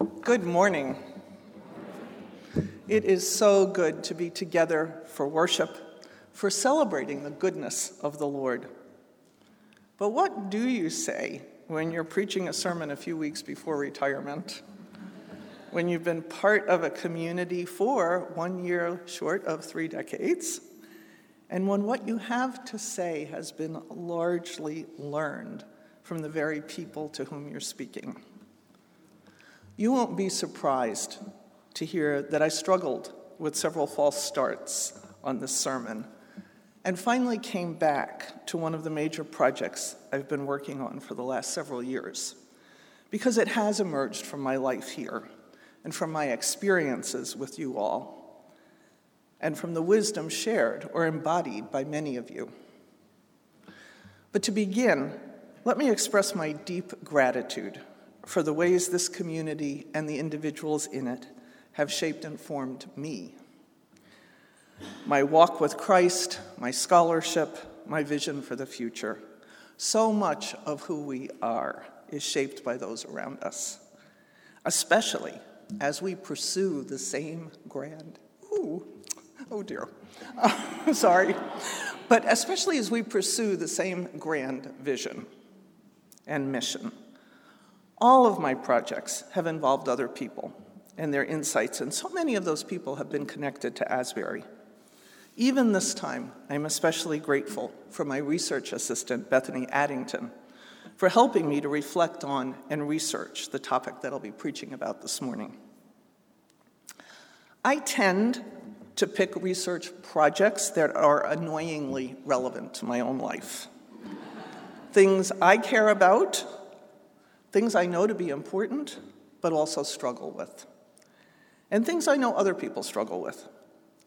Good morning. It is so good to be together for worship, for celebrating the goodness of the Lord. But what do you say when you're preaching a sermon a few weeks before retirement? When you've been part of a community for one year short of three decades? And when what you have to say has been largely learned from the very people to whom you're speaking? You won't be surprised to hear that I struggled with several false starts on this sermon and finally came back to one of the major projects I've been working on for the last several years because it has emerged from my life here and from my experiences with you all and from the wisdom shared or embodied by many of you. But to begin, let me express my deep gratitude for the ways this community and the individuals in it have shaped and formed me. My walk with Christ, my scholarship, my vision for the future. So much of who we are is shaped by those around us, especially as we pursue the same grand, ooh, oh dear, sorry, but especially as we pursue the same grand vision and mission. All of my projects have involved other people and their insights, and so many of those people have been connected to Asbury. Even this time, I'm especially grateful for my research assistant, Bethany Addington, for helping me to reflect on and research the topic that I'll be preaching about this morning. I tend to pick research projects that are annoyingly relevant to my own life. Things I care about things I know to be important, but also struggle with, and things I know other people struggle with.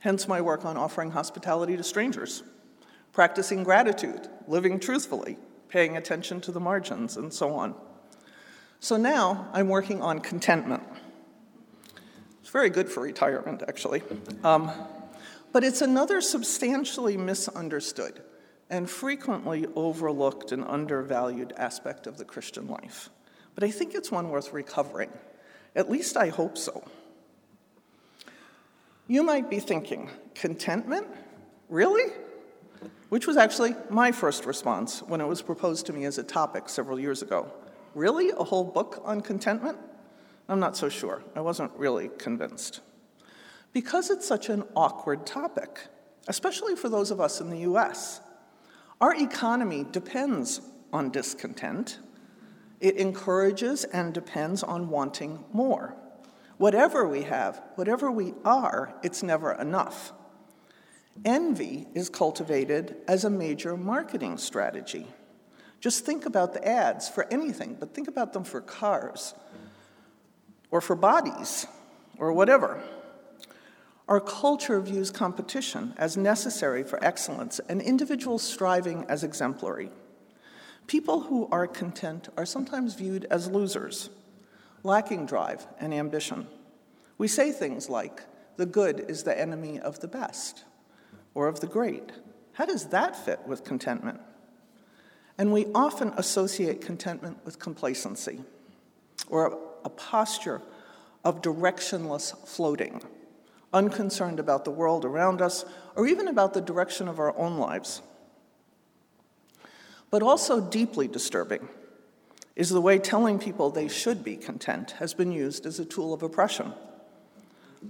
Hence my work on offering hospitality to strangers, practicing gratitude, living truthfully, paying attention to the margins, and so on. So now I'm working on contentment. It's very good for retirement, actually. Um, but it's another substantially misunderstood and frequently overlooked and undervalued aspect of the Christian life but I think it's one worth recovering. At least I hope so. You might be thinking, contentment? Really? Which was actually my first response when it was proposed to me as a topic several years ago. Really? A whole book on contentment? I'm not so sure. I wasn't really convinced. Because it's such an awkward topic, especially for those of us in the US. Our economy depends on discontent, it encourages and depends on wanting more. Whatever we have, whatever we are, it's never enough. Envy is cultivated as a major marketing strategy. Just think about the ads for anything, but think about them for cars or for bodies or whatever. Our culture views competition as necessary for excellence and individuals striving as exemplary. People who are content are sometimes viewed as losers, lacking drive and ambition. We say things like, the good is the enemy of the best, or of the great. How does that fit with contentment? And we often associate contentment with complacency, or a posture of directionless floating, unconcerned about the world around us, or even about the direction of our own lives. But also deeply disturbing is the way telling people they should be content has been used as a tool of oppression.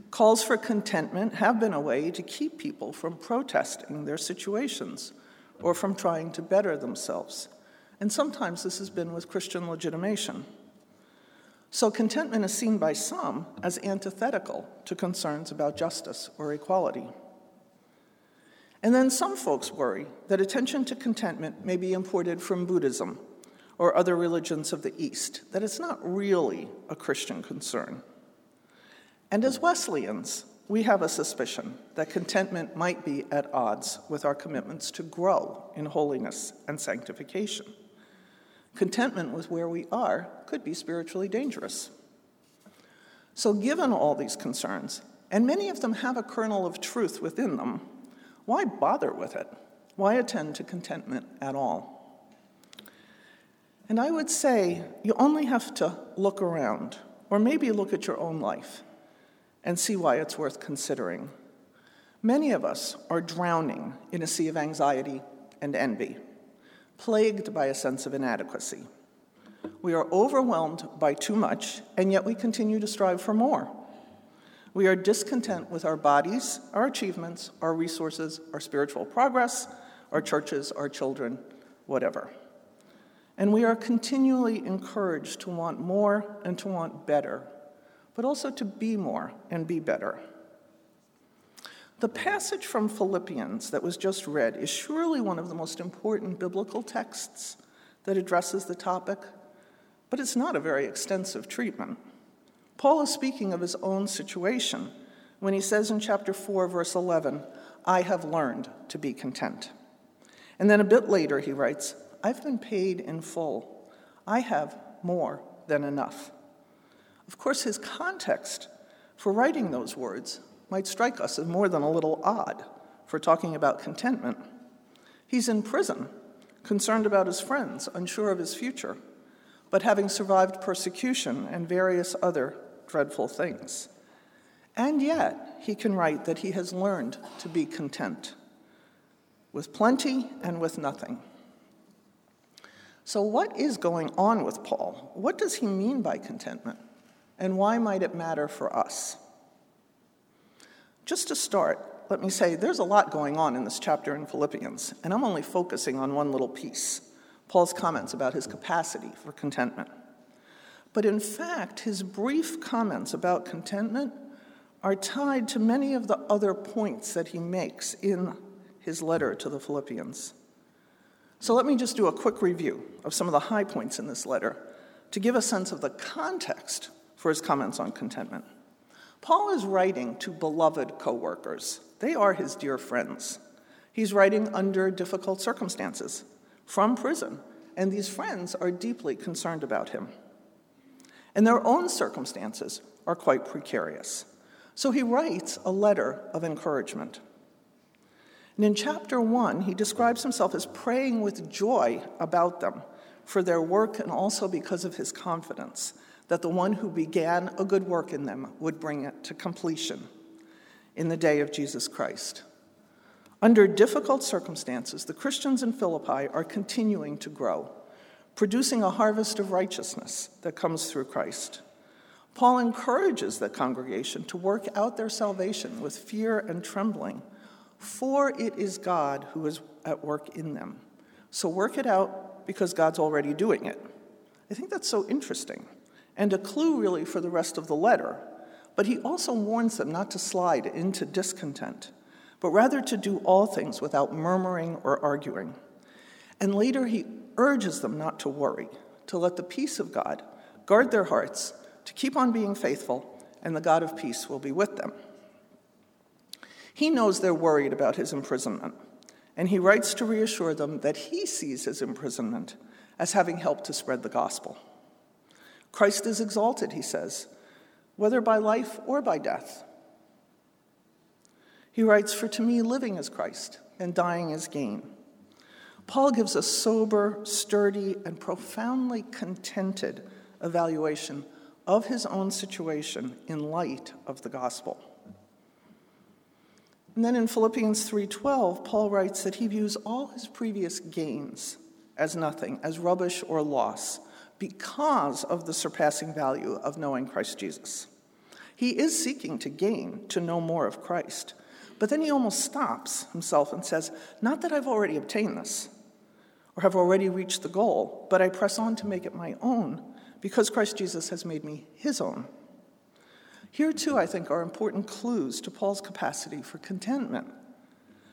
Calls for contentment have been a way to keep people from protesting their situations or from trying to better themselves. And sometimes this has been with Christian legitimation. So, contentment is seen by some as antithetical to concerns about justice or equality. And then some folks worry that attention to contentment may be imported from Buddhism or other religions of the East, that it's not really a Christian concern. And as Wesleyans, we have a suspicion that contentment might be at odds with our commitments to grow in holiness and sanctification. Contentment with where we are could be spiritually dangerous. So, given all these concerns, and many of them have a kernel of truth within them, why bother with it? Why attend to contentment at all? And I would say you only have to look around or maybe look at your own life and see why it's worth considering. Many of us are drowning in a sea of anxiety and envy, plagued by a sense of inadequacy. We are overwhelmed by too much, and yet we continue to strive for more. We are discontent with our bodies, our achievements, our resources, our spiritual progress, our churches, our children, whatever. And we are continually encouraged to want more and to want better, but also to be more and be better. The passage from Philippians that was just read is surely one of the most important biblical texts that addresses the topic, but it's not a very extensive treatment. Paul is speaking of his own situation when he says in chapter 4, verse 11, I have learned to be content. And then a bit later, he writes, I've been paid in full. I have more than enough. Of course, his context for writing those words might strike us as more than a little odd for talking about contentment. He's in prison, concerned about his friends, unsure of his future, but having survived persecution and various other dreadful things. And yet, he can write that he has learned to be content with plenty and with nothing. So, what is going on with Paul? What does he mean by contentment? And why might it matter for us? Just to start, let me say there's a lot going on in this chapter in Philippians, and I'm only focusing on one little piece Paul's comments about his capacity for contentment. But in fact, his brief comments about contentment are tied to many of the other points that he makes in his letter to the Philippians. So let me just do a quick review of some of the high points in this letter to give a sense of the context for his comments on contentment. Paul is writing to beloved co-workers. They are his dear friends. He's writing under difficult circumstances from prison, and these friends are deeply concerned about him and their own circumstances are quite precarious. So he writes a letter of encouragement. And in chapter one, he describes himself as praying with joy about them for their work and also because of his confidence that the one who began a good work in them would bring it to completion in the day of Jesus Christ. Under difficult circumstances, the Christians in Philippi are continuing to grow producing a harvest of righteousness that comes through Christ. Paul encourages the congregation to work out their salvation with fear and trembling, for it is God who is at work in them. So work it out because God's already doing it. I think that's so interesting and a clue really for the rest of the letter. But he also warns them not to slide into discontent, but rather to do all things without murmuring or arguing. And later he urges them not to worry, to let the peace of God guard their hearts, to keep on being faithful, and the God of peace will be with them. He knows they're worried about his imprisonment, and he writes to reassure them that he sees his imprisonment as having helped to spread the gospel. Christ is exalted, he says, whether by life or by death. He writes, For to me, living is Christ, and dying is gain. Paul gives a sober, sturdy, and profoundly contented evaluation of his own situation in light of the gospel. And then in Philippians 3:12, Paul writes that he views all his previous gains as nothing, as rubbish or loss, because of the surpassing value of knowing Christ Jesus. He is seeking to gain, to know more of Christ. But then he almost stops himself and says, Not that I've already obtained this or have already reached the goal, but I press on to make it my own because Christ Jesus has made me his own. Here, too, I think, are important clues to Paul's capacity for contentment.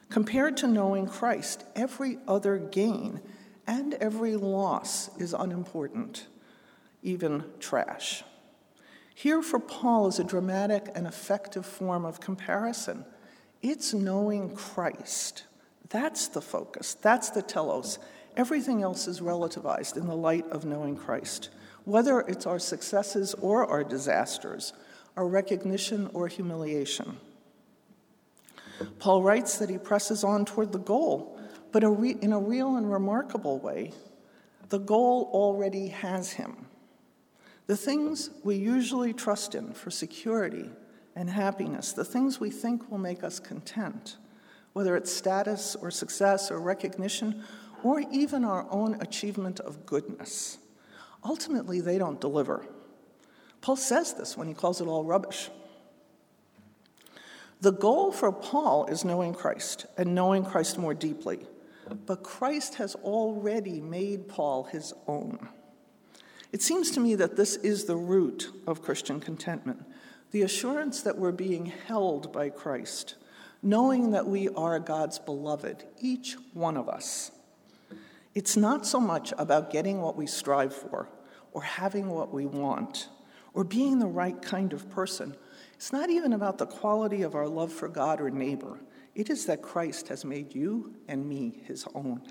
Compared to knowing Christ, every other gain and every loss is unimportant, even trash. Here, for Paul, is a dramatic and effective form of comparison. It's knowing Christ. That's the focus, that's the telos. Everything else is relativized in the light of knowing Christ. Whether it's our successes or our disasters, our recognition or humiliation. Paul writes that he presses on toward the goal, but in a real and remarkable way, the goal already has him. The things we usually trust in for security and happiness, the things we think will make us content, whether it's status or success or recognition, or even our own achievement of goodness, ultimately they don't deliver. Paul says this when he calls it all rubbish. The goal for Paul is knowing Christ and knowing Christ more deeply, but Christ has already made Paul his own. It seems to me that this is the root of Christian contentment the assurance that we're being held by Christ, knowing that we are God's beloved, each one of us. It's not so much about getting what we strive for, or having what we want, or being the right kind of person. It's not even about the quality of our love for God or neighbor. It is that Christ has made you and me his own.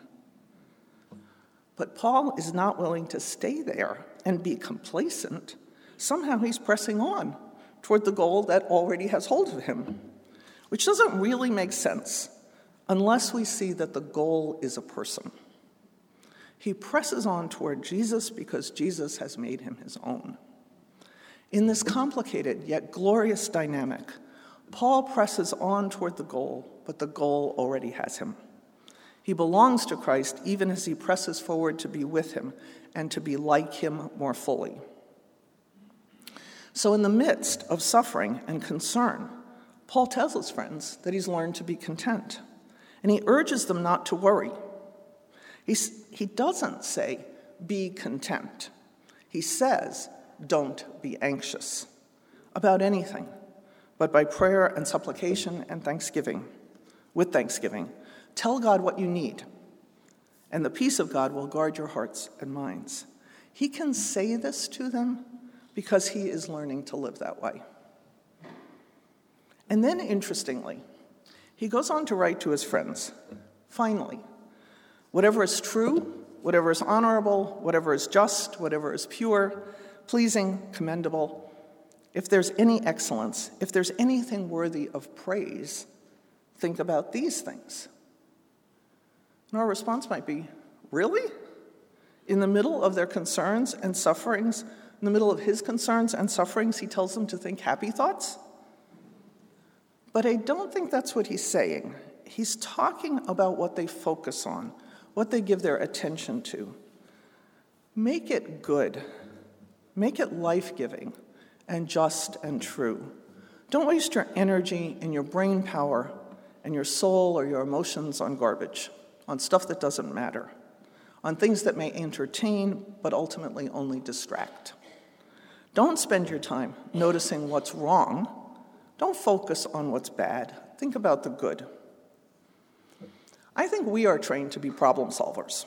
But Paul is not willing to stay there and be complacent. Somehow he's pressing on toward the goal that already has hold of him, which doesn't really make sense unless we see that the goal is a person. He presses on toward Jesus because Jesus has made him his own. In this complicated yet glorious dynamic, Paul presses on toward the goal, but the goal already has him. He belongs to Christ even as he presses forward to be with him and to be like him more fully. So, in the midst of suffering and concern, Paul tells his friends that he's learned to be content, and he urges them not to worry. He's, he doesn't say, be content. He says, don't be anxious about anything, but by prayer and supplication and thanksgiving, with thanksgiving, tell God what you need, and the peace of God will guard your hearts and minds. He can say this to them because he is learning to live that way. And then, interestingly, he goes on to write to his friends finally, whatever is true, whatever is honorable, whatever is just, whatever is pure, pleasing, commendable, if there's any excellence, if there's anything worthy of praise, think about these things. And our response might be, Really? In the middle of their concerns and sufferings, in the middle of his concerns and sufferings, he tells them to think happy thoughts? But I don't think that's what he's saying. He's talking about what they focus on, what they give their attention to. Make it good, make it life giving and just and true. Don't waste your energy and your brain power and your soul or your emotions on garbage, on stuff that doesn't matter, on things that may entertain but ultimately only distract. Don't spend your time noticing what's wrong. Don't focus on what's bad. Think about the good. I think we are trained to be problem solvers.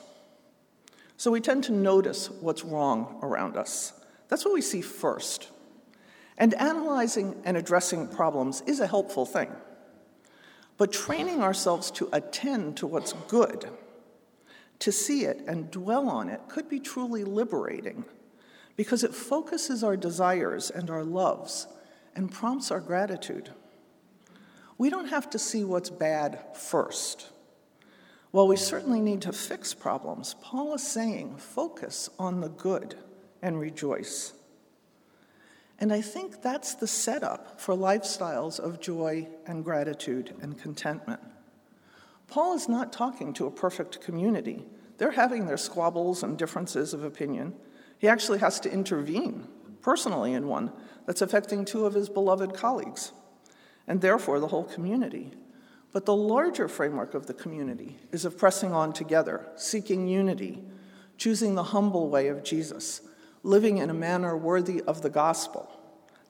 So we tend to notice what's wrong around us. That's what we see first. And analyzing and addressing problems is a helpful thing. But training ourselves to attend to what's good, to see it and dwell on it, could be truly liberating because it focuses our desires and our loves and prompts our gratitude. We don't have to see what's bad first. While we certainly need to fix problems, Paul is saying focus on the good and rejoice. And I think that's the setup for lifestyles of joy and gratitude and contentment. Paul is not talking to a perfect community. They're having their squabbles and differences of opinion, he actually has to intervene personally in one that's affecting two of his beloved colleagues, and therefore the whole community. But the larger framework of the community is of pressing on together, seeking unity, choosing the humble way of Jesus, living in a manner worthy of the gospel.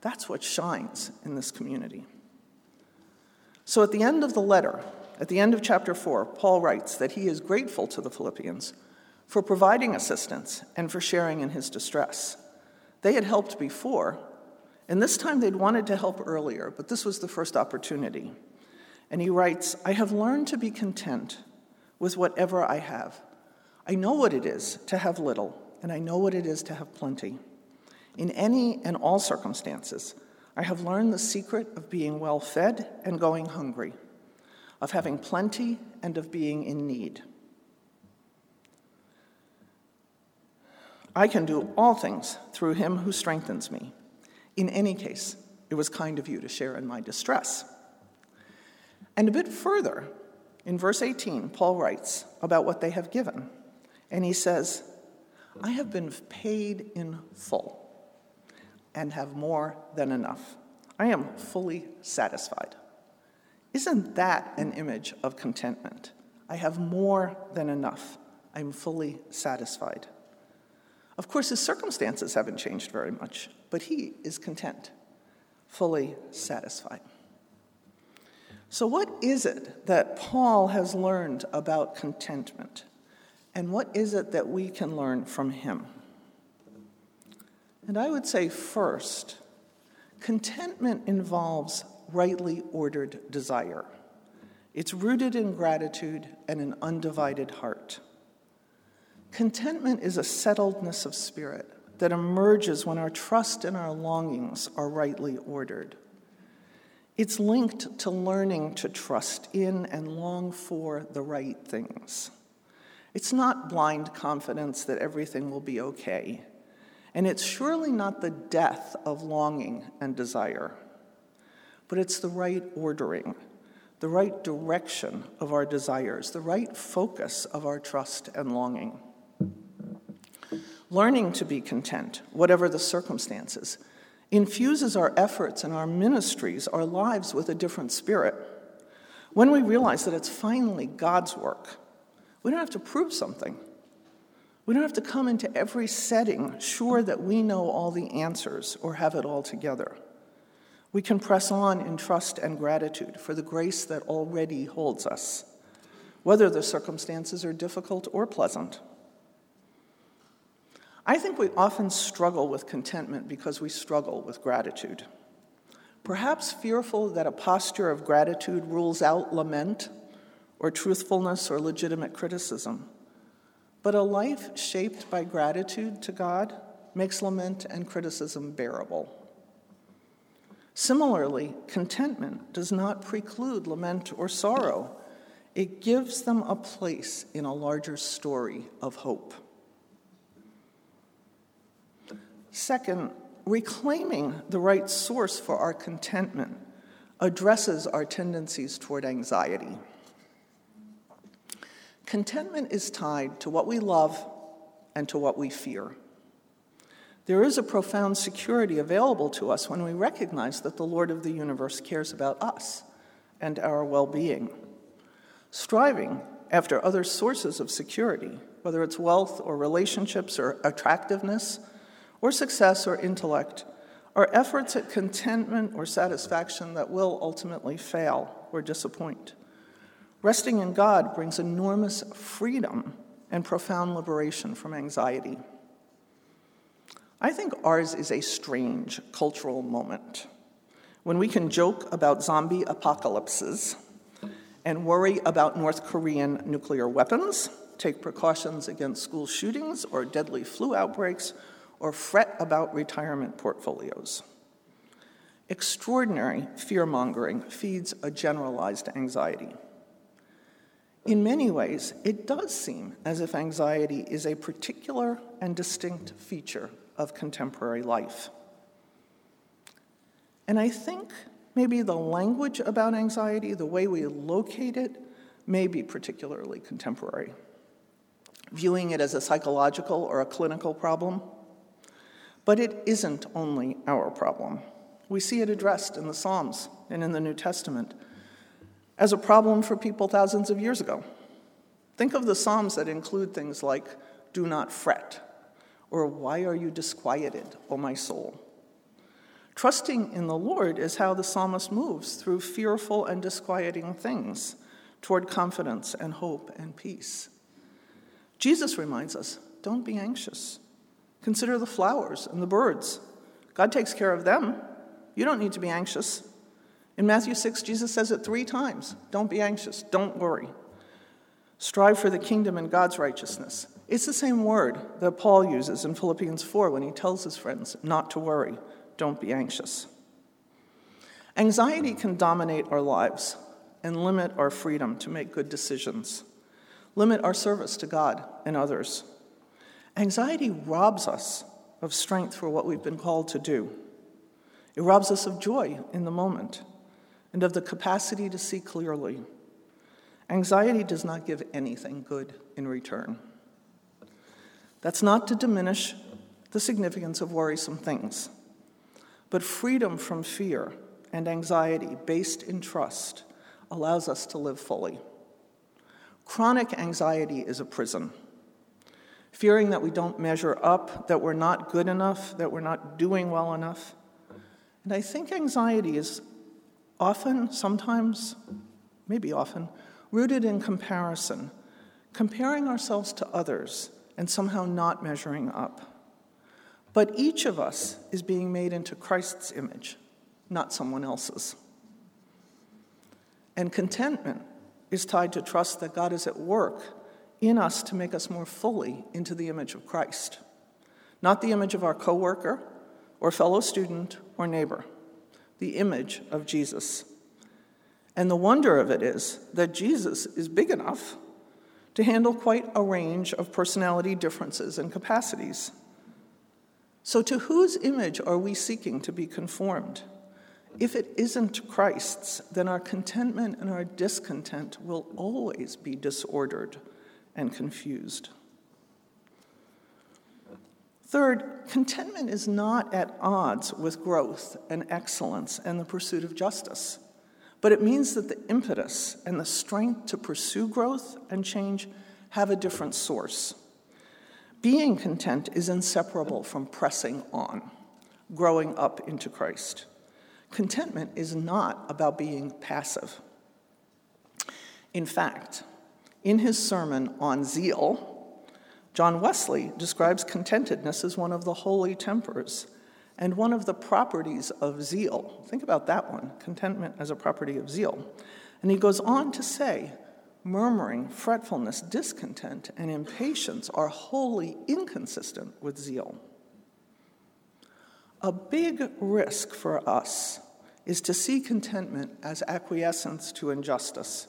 That's what shines in this community. So at the end of the letter, at the end of chapter 4, Paul writes that he is grateful to the Philippians for providing assistance and for sharing in his distress. They had helped before, and this time they'd wanted to help earlier, but this was the first opportunity. And he writes I have learned to be content with whatever I have. I know what it is to have little, and I know what it is to have plenty. In any and all circumstances, I have learned the secret of being well fed and going hungry, of having plenty and of being in need. I can do all things through him who strengthens me. In any case, it was kind of you to share in my distress. And a bit further, in verse 18, Paul writes about what they have given. And he says, I have been paid in full and have more than enough. I am fully satisfied. Isn't that an image of contentment? I have more than enough. I'm fully satisfied. Of course, his circumstances haven't changed very much, but he is content, fully satisfied. So, what is it that Paul has learned about contentment? And what is it that we can learn from him? And I would say, first, contentment involves rightly ordered desire. It's rooted in gratitude and an undivided heart. Contentment is a settledness of spirit that emerges when our trust and our longings are rightly ordered. It's linked to learning to trust in and long for the right things. It's not blind confidence that everything will be okay, and it's surely not the death of longing and desire, but it's the right ordering, the right direction of our desires, the right focus of our trust and longing. Learning to be content, whatever the circumstances, infuses our efforts and our ministries, our lives with a different spirit. When we realize that it's finally God's work, we don't have to prove something. We don't have to come into every setting sure that we know all the answers or have it all together. We can press on in trust and gratitude for the grace that already holds us, whether the circumstances are difficult or pleasant. I think we often struggle with contentment because we struggle with gratitude. Perhaps fearful that a posture of gratitude rules out lament or truthfulness or legitimate criticism. But a life shaped by gratitude to God makes lament and criticism bearable. Similarly, contentment does not preclude lament or sorrow, it gives them a place in a larger story of hope. Second, reclaiming the right source for our contentment addresses our tendencies toward anxiety. Contentment is tied to what we love and to what we fear. There is a profound security available to us when we recognize that the Lord of the universe cares about us and our well being. Striving after other sources of security, whether it's wealth or relationships or attractiveness, or success or intellect are efforts at contentment or satisfaction that will ultimately fail or disappoint. Resting in God brings enormous freedom and profound liberation from anxiety. I think ours is a strange cultural moment when we can joke about zombie apocalypses and worry about North Korean nuclear weapons, take precautions against school shootings or deadly flu outbreaks, or fret about retirement portfolios. Extraordinary fear mongering feeds a generalized anxiety. In many ways, it does seem as if anxiety is a particular and distinct feature of contemporary life. And I think maybe the language about anxiety, the way we locate it, may be particularly contemporary. Viewing it as a psychological or a clinical problem but it isn't only our problem. We see it addressed in the Psalms and in the New Testament as a problem for people thousands of years ago. Think of the Psalms that include things like, Do not fret, or Why are you disquieted, O my soul? Trusting in the Lord is how the psalmist moves through fearful and disquieting things toward confidence and hope and peace. Jesus reminds us don't be anxious. Consider the flowers and the birds. God takes care of them. You don't need to be anxious. In Matthew 6, Jesus says it three times Don't be anxious, don't worry. Strive for the kingdom and God's righteousness. It's the same word that Paul uses in Philippians 4 when he tells his friends not to worry, don't be anxious. Anxiety can dominate our lives and limit our freedom to make good decisions, limit our service to God and others. Anxiety robs us of strength for what we've been called to do. It robs us of joy in the moment and of the capacity to see clearly. Anxiety does not give anything good in return. That's not to diminish the significance of worrisome things, but freedom from fear and anxiety based in trust allows us to live fully. Chronic anxiety is a prison. Fearing that we don't measure up, that we're not good enough, that we're not doing well enough. And I think anxiety is often, sometimes, maybe often, rooted in comparison, comparing ourselves to others and somehow not measuring up. But each of us is being made into Christ's image, not someone else's. And contentment is tied to trust that God is at work in us to make us more fully into the image of Christ, not the image of our coworker or fellow student or neighbor, the image of Jesus. And the wonder of it is that Jesus is big enough to handle quite a range of personality differences and capacities. So, to whose image are we seeking to be conformed? If it isn't Christ's, then our contentment and our discontent will always be disordered and confused. Third, contentment is not at odds with growth and excellence and the pursuit of justice, but it means that the impetus and the strength to pursue growth and change have a different source. Being content is inseparable from pressing on, growing up into Christ. Contentment is not about being passive. In fact, in his sermon on zeal, John Wesley describes contentedness as one of the holy tempers and one of the properties of zeal. Think about that one contentment as a property of zeal. And he goes on to say, murmuring, fretfulness, discontent, and impatience are wholly inconsistent with zeal. A big risk for us is to see contentment as acquiescence to injustice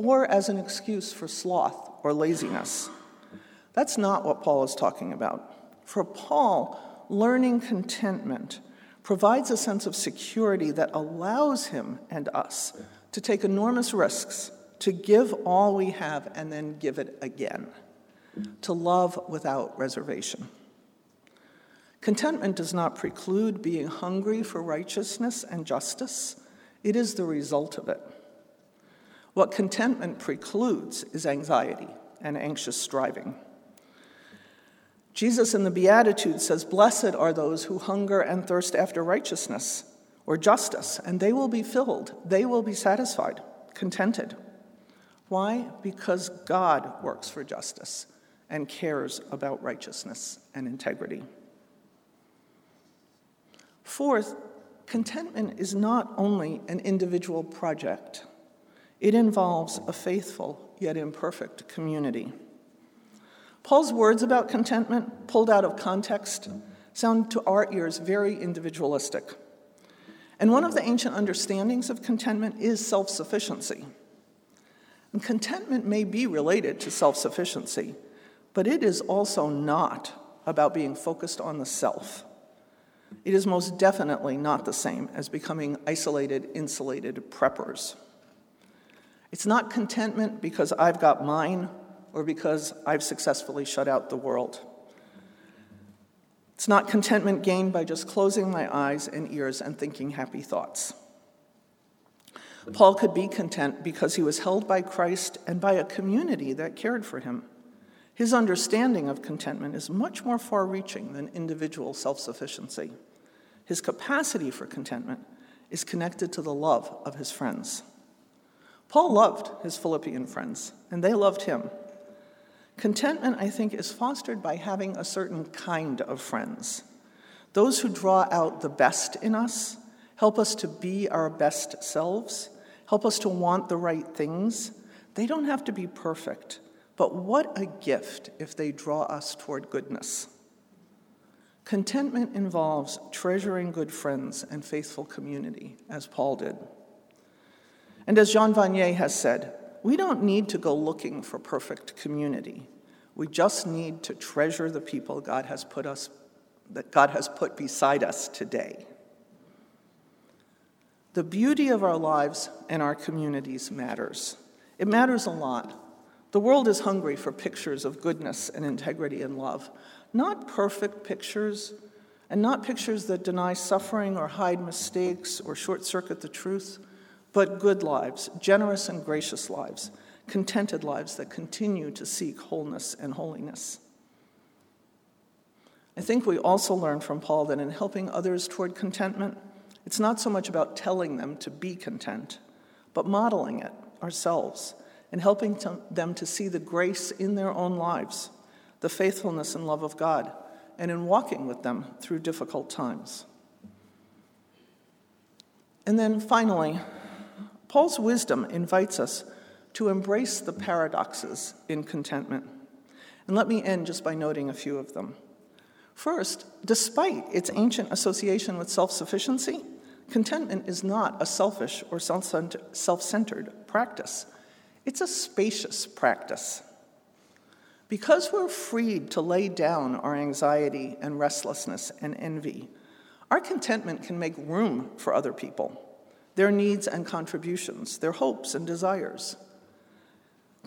or as an excuse for sloth or laziness. That's not what Paul is talking about. For Paul, learning contentment provides a sense of security that allows him and us to take enormous risks, to give all we have and then give it again, to love without reservation. Contentment does not preclude being hungry for righteousness and justice, it is the result of it. What contentment precludes is anxiety and anxious striving. Jesus in the Beatitudes says, Blessed are those who hunger and thirst after righteousness or justice, and they will be filled, they will be satisfied, contented. Why? Because God works for justice and cares about righteousness and integrity. Fourth, contentment is not only an individual project, it involves a faithful yet imperfect community. Paul's words about contentment, pulled out of context, sound to our ears very individualistic. And one of the ancient understandings of contentment is self sufficiency. And contentment may be related to self sufficiency, but it is also not about being focused on the self. It is most definitely not the same as becoming isolated, insulated preppers. It's not contentment because I've got mine or because I've successfully shut out the world. It's not contentment gained by just closing my eyes and ears and thinking happy thoughts. Paul could be content because he was held by Christ and by a community that cared for him. His understanding of contentment is much more far reaching than individual self sufficiency. His capacity for contentment is connected to the love of his friends. Paul loved his Philippian friends, and they loved him. Contentment, I think, is fostered by having a certain kind of friends. Those who draw out the best in us, help us to be our best selves, help us to want the right things. They don't have to be perfect, but what a gift if they draw us toward goodness. Contentment involves treasuring good friends and faithful community, as Paul did. And as Jean Vanier has said, we don't need to go looking for perfect community. We just need to treasure the people God has put us that God has put beside us today. The beauty of our lives and our communities matters. It matters a lot. The world is hungry for pictures of goodness and integrity and love, not perfect pictures, and not pictures that deny suffering or hide mistakes or short circuit the truth, but good lives, generous and gracious lives, contented lives that continue to seek wholeness and holiness. I think we also learn from Paul that in helping others toward contentment, it's not so much about telling them to be content, but modeling it ourselves and helping to them to see the grace in their own lives, the faithfulness and love of God, and in walking with them through difficult times. And then finally, Paul's wisdom invites us to embrace the paradoxes in contentment. And let me end just by noting a few of them. First, despite its ancient association with self sufficiency, Contentment is not a selfish or self centered practice, it's a spacious practice. Because we're freed to lay down our anxiety and restlessness and envy, our contentment can make room for other people, their needs and contributions, their hopes and desires.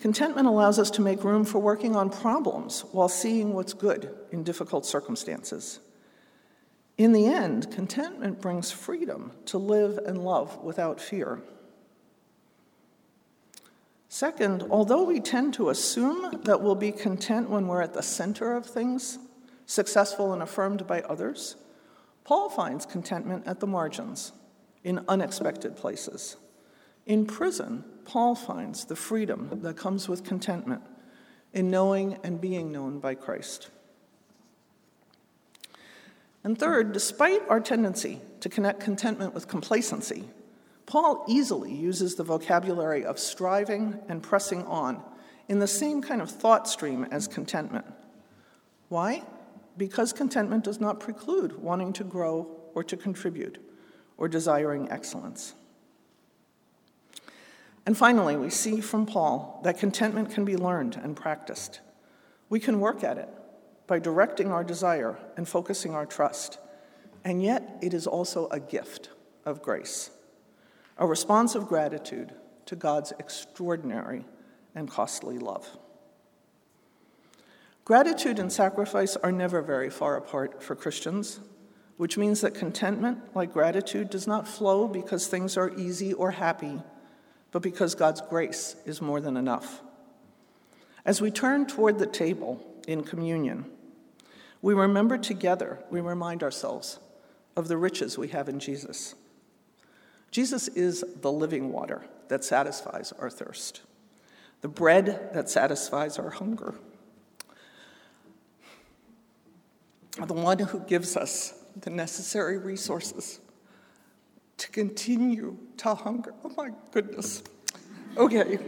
Contentment allows us to make room for working on problems while seeing what's good in difficult circumstances. In the end, contentment brings freedom to live and love without fear. Second, although we tend to assume that we'll be content when we're at the center of things, successful and affirmed by others, Paul finds contentment at the margins, in unexpected places. In prison, Paul finds the freedom that comes with contentment in knowing and being known by Christ. And third, despite our tendency to connect contentment with complacency, Paul easily uses the vocabulary of striving and pressing on in the same kind of thought stream as contentment. Why? Because contentment does not preclude wanting to grow or to contribute or desiring excellence. And finally, we see from Paul that contentment can be learned and practiced. We can work at it by directing our desire and focusing our trust. And yet, it is also a gift of grace, a response of gratitude to God's extraordinary and costly love. Gratitude and sacrifice are never very far apart for Christians, which means that contentment, like gratitude, does not flow because things are easy or happy, but because God's grace is more than enough. As we turn toward the table in communion, we remember together, we remind ourselves of the riches we have in Jesus. Jesus is the living water that satisfies our thirst, the bread that satisfies our hunger, the one who gives us the necessary resources to continue to hunger. Oh my goodness. Okay,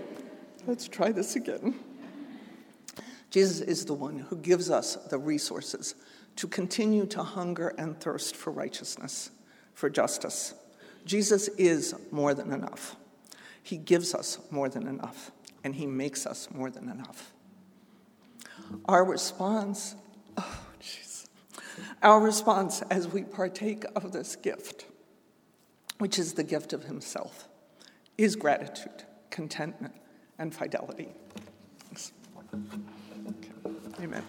let's try this again. Jesus is the one who gives us the resources to continue to hunger and thirst for righteousness, for justice. Jesus is more than enough. He gives us more than enough, and He makes us more than enough. Our response, oh, our response as we partake of this gift, which is the gift of Himself, is gratitude, contentment, and fidelity. Thanks. Amen.